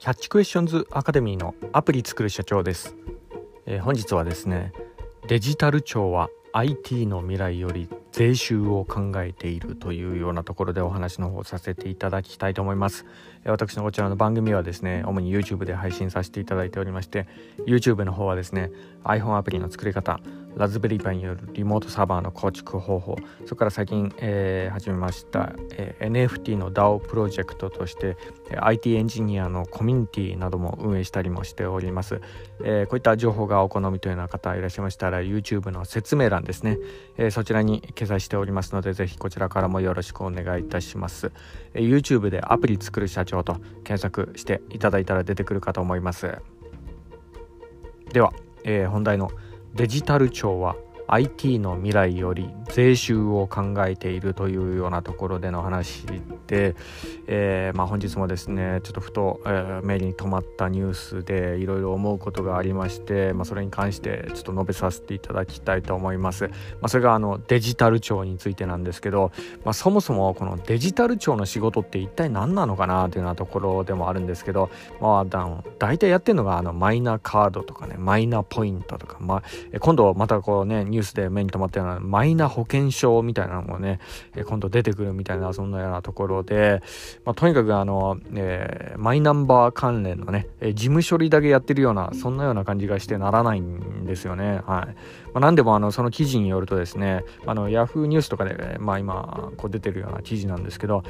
キャッチクエスチョンズアカデミーのアプリ作る社長です、えー、本日はですねデジタル庁は IT の未来より税収を考えているというようなところでお話の方させていただきたいと思います。私のこちらの番組はですね主に YouTube で配信させていただいておりまして YouTube の方はですね iPhone アプリの作り方ラズベリーパイによるリモートサーバーの構築方法。それから最近、えー、始めました、えー、NFT の DAO プロジェクトとして IT エンジニアのコミュニティなども運営したりもしております、えー、こういった情報がお好みというような方いらっしゃいましたら YouTube の説明欄ですね、えー、そちらに掲載しておりますのでぜひこちらからもよろしくお願いいたします、えー、YouTube でアプリ作る社長と検索していただいたら出てくるかと思います。では、えー、本題の「デジタル庁は IT の未来より税収を考えているというようなところでの話で、えー、まあ、本日もですねちょっとふと、えー、目に留まったニュースでいろいろ思うことがありまして、まあ、それに関してちょっと述べさせていただきたいと思います。まあ、それがあのデジタル庁についてなんですけど、まそもそもこのデジタル庁の仕事って一体何なのかなというようなところでもあるんですけど、まあ、だ大体やってるのがあのマイナカードとかねマイナポイントとか、まあ、今度またこうねニューュースで目に留まったようなマイナ保険証みたいなのもね、え今度出てくるみたいなそんなようなところで、まあ、とにかくあの、えー、マイナンバー関連のね、え事務処理だけやってるようなそんなような感じがしてならないんですよね。はいまあ、何でもあのその記事によるとですねあのヤフーニュースとかで、まあ、今こう出てるような記事なんですけど、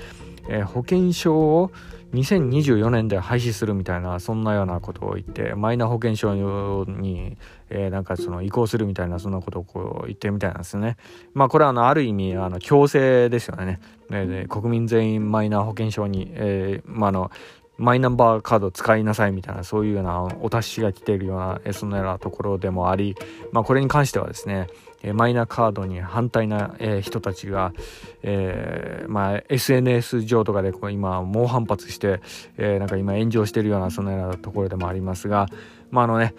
えー、保険証を2024年で廃止するみたいなそんなようなことを言ってマイナ保険証に、えー、なんかその移行するみたいなそんなことをこう言ってるみたいなんですね。まあこれはあのある意味あの強制ですよね。で国民全員マイナ保険証に、えー、まああのマイナンバーカード使いなさいみたいなそういうようなお達しが来ているようなそんなようなところでもあり、まあ、これに関してはですねマイナカードに反対な人たちが、えーまあ、SNS 上とかで今猛反発して、えー、なんか今炎上してるようなそんなようなところでもありますが、まああのね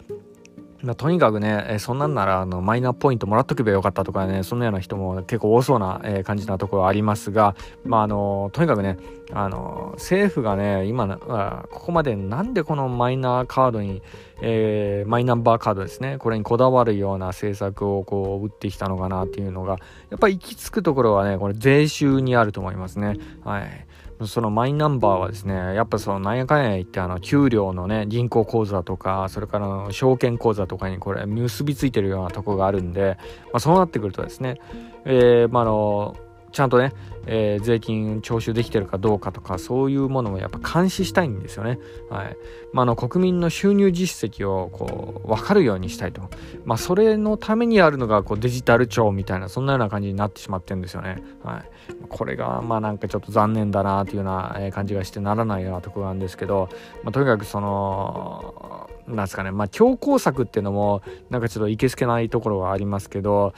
まあ、とにかくね、えそんなんならあのマイナポイントもらっとけばよかったとかねそんなような人も結構多そうな、え感じなところありますが、まあ、あのとにかくねあの政府がね今ここまでなんでこのマイナーカードに、えー、マイナンバーカードですねこれにこだわるような政策をこう打ってきたのかなっていうのがやっぱり行き着くところはねこれ税収にあると思いますね。はいそのマイナンバーはですねやっぱそのなんやかんや言ってあの給料のね銀行口座とかそれから証券口座とかにこれ結びついてるようなとこがあるんで、まあ、そうなってくるとですね、えー、まあのちゃんとね、えー、税金徴収できてるかどうかとかそういうものもやっぱ監視したいんですよね。はいまあ、の国民の収入実績をこう分かるようにしたいと、まあ、それのためにあるのがこうデジタル庁みたいなそんなような感じになってしまってるんですよね。はい、これがまあなんかちょっと残念だなというような感じがしてならないようなところなんですけど、まあ、とにかくそのなんですかね、まあ、強硬策っていうのも、なんかちょっといけすけないところはありますけど、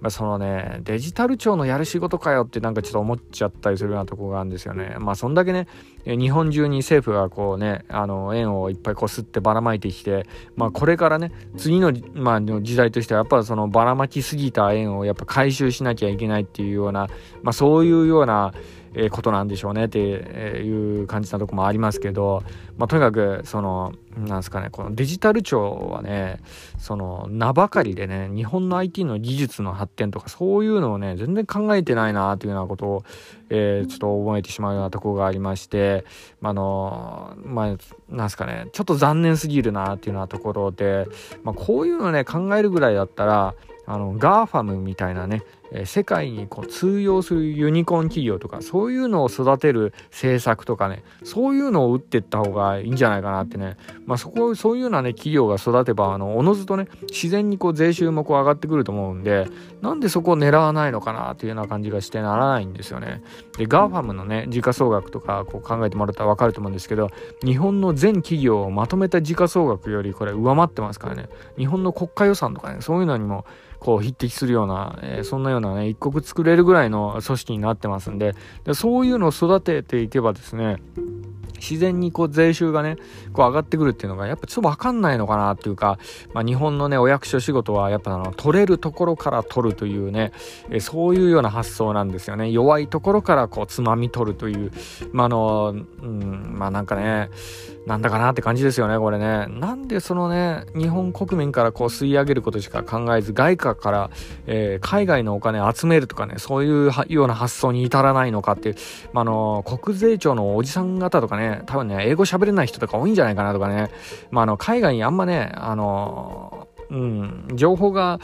まあ、そのね、デジタル庁のやる仕事かよってなんかちょっと思っちゃったりするようなとこがあるんですよね。まあ、そんだけね、日本中に政府がこうね、あの、円をいっぱいこすってばらまいてきて、まあ、これからね、次の、まあ、時代としては、やっぱそのばらまきすぎた円をやっぱ回収しなきゃいけないっていうような、まあ、そういうような、えことなんでしょうねっていう感じなとこもありますけど、まあ、とにかくそのなんですかねこのデジタル庁はねその名ばかりでね日本の IT の技術の発展とかそういうのをね全然考えてないなというようなことを、えー、ちょっと覚えてしまうようなとこがありまして、まあのまあなんですかねちょっと残念すぎるなっていうようなところで、まあ、こういうのね考えるぐらいだったらあの GAFAM みたいなね世界にこう通用するユニコーン企業とかそういうのを育てる政策とかねそういうのを打っていった方がいいんじゃないかなってね、まあ、そこそういうようなね企業が育てばあのおのずとね自然にこう税収もこう上がってくると思うんでなんでそこを狙わないのかなっていうような感じがしてならないんですよね。で GAFAM のね時価総額とかこう考えてもらったら分かると思うんですけど日本の全企業をまとめた時価総額よりこれ上回ってますからね。日本の国家予算とかねそういうのにもこう匹敵するような、えー、そんなようなようなね、一国作れるぐらいの組織になってますんで、でそういうのを育てていけばですね、自然にこう税収がね、こう上がってくるっていうのがやっぱちょっとわかんないのかなっていうか、まあ、日本のね、お役所仕事はやっぱあの、取れるところから取るというね、えそういうような発想なんですよね。弱いところからこう、つまみ取るという、まあ、あの、うん、まあなんかね、なんだかなって感じですよね、これね。なんでそのね、日本国民からこう吸い上げることしか考えず、外貨から、えー、海外のお金集めるとかね、そういうような発想に至らないのかっていう、まあ、の、国税庁のおじさん方とかね、多分ね、英語喋れない人とか多いんじゃないかなとかね、まあ、あの、海外にあんまね、あの、うん、情報が、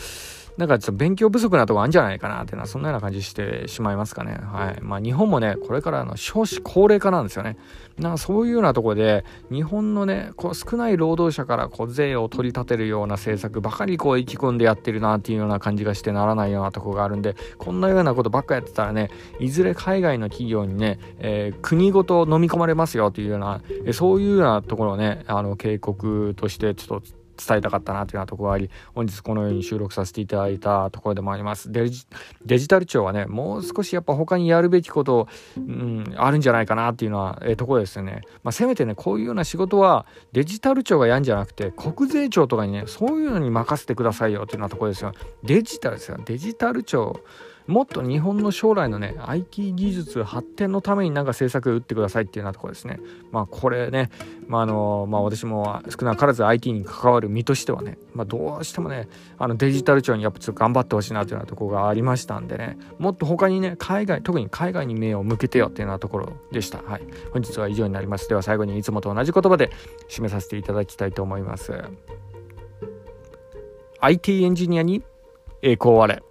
なんかちょっと勉強不足なとこあるんじゃないかなっていうのは、そんなような感じしてしまいますかね。はい。まあ日本もね、これからの少子高齢化なんですよね。なんかそういうようなとこで、日本のね、こう少ない労働者からこう税を取り立てるような政策ばかりこう意気込んでやってるなっていうような感じがしてならないようなとこがあるんで、こんなようなことばっかやってたらね、いずれ海外の企業にね、えー、国ごと飲み込まれますよっていうような、そういうようなところをね、あの警告としてちょっと伝えたかったなというようなところがあり本日このように収録させていただいたところでもあります。デジデジタル庁はねもう少しやっぱ他にやるべきこと、うん、あるんじゃないかなっていうのは、えー、ところですよね、まあ、せめてねこういうような仕事はデジタル庁がやるんじゃなくて国税庁とかにねそういうのに任せてくださいよっていうようなところですよ。デジタルですよ。デジタル庁もっと日本の将来のね IT 技術発展のためになんか政策打ってくださいっていうようなところですね。まあこれねまああのまあ私も少なからず IT に関わる身としてはねまあどうしてもねあのデジタル庁にやっぱちょっと頑張ってほしいなというようなところがありましたんでねもっと他にね海外特に海外に目を向けてよっていうようなところでした。はい。本日は以上になります。では最後にいつもと同じ言葉で締めさせていただきたいと思います。IT エンジニアに栄光あれ。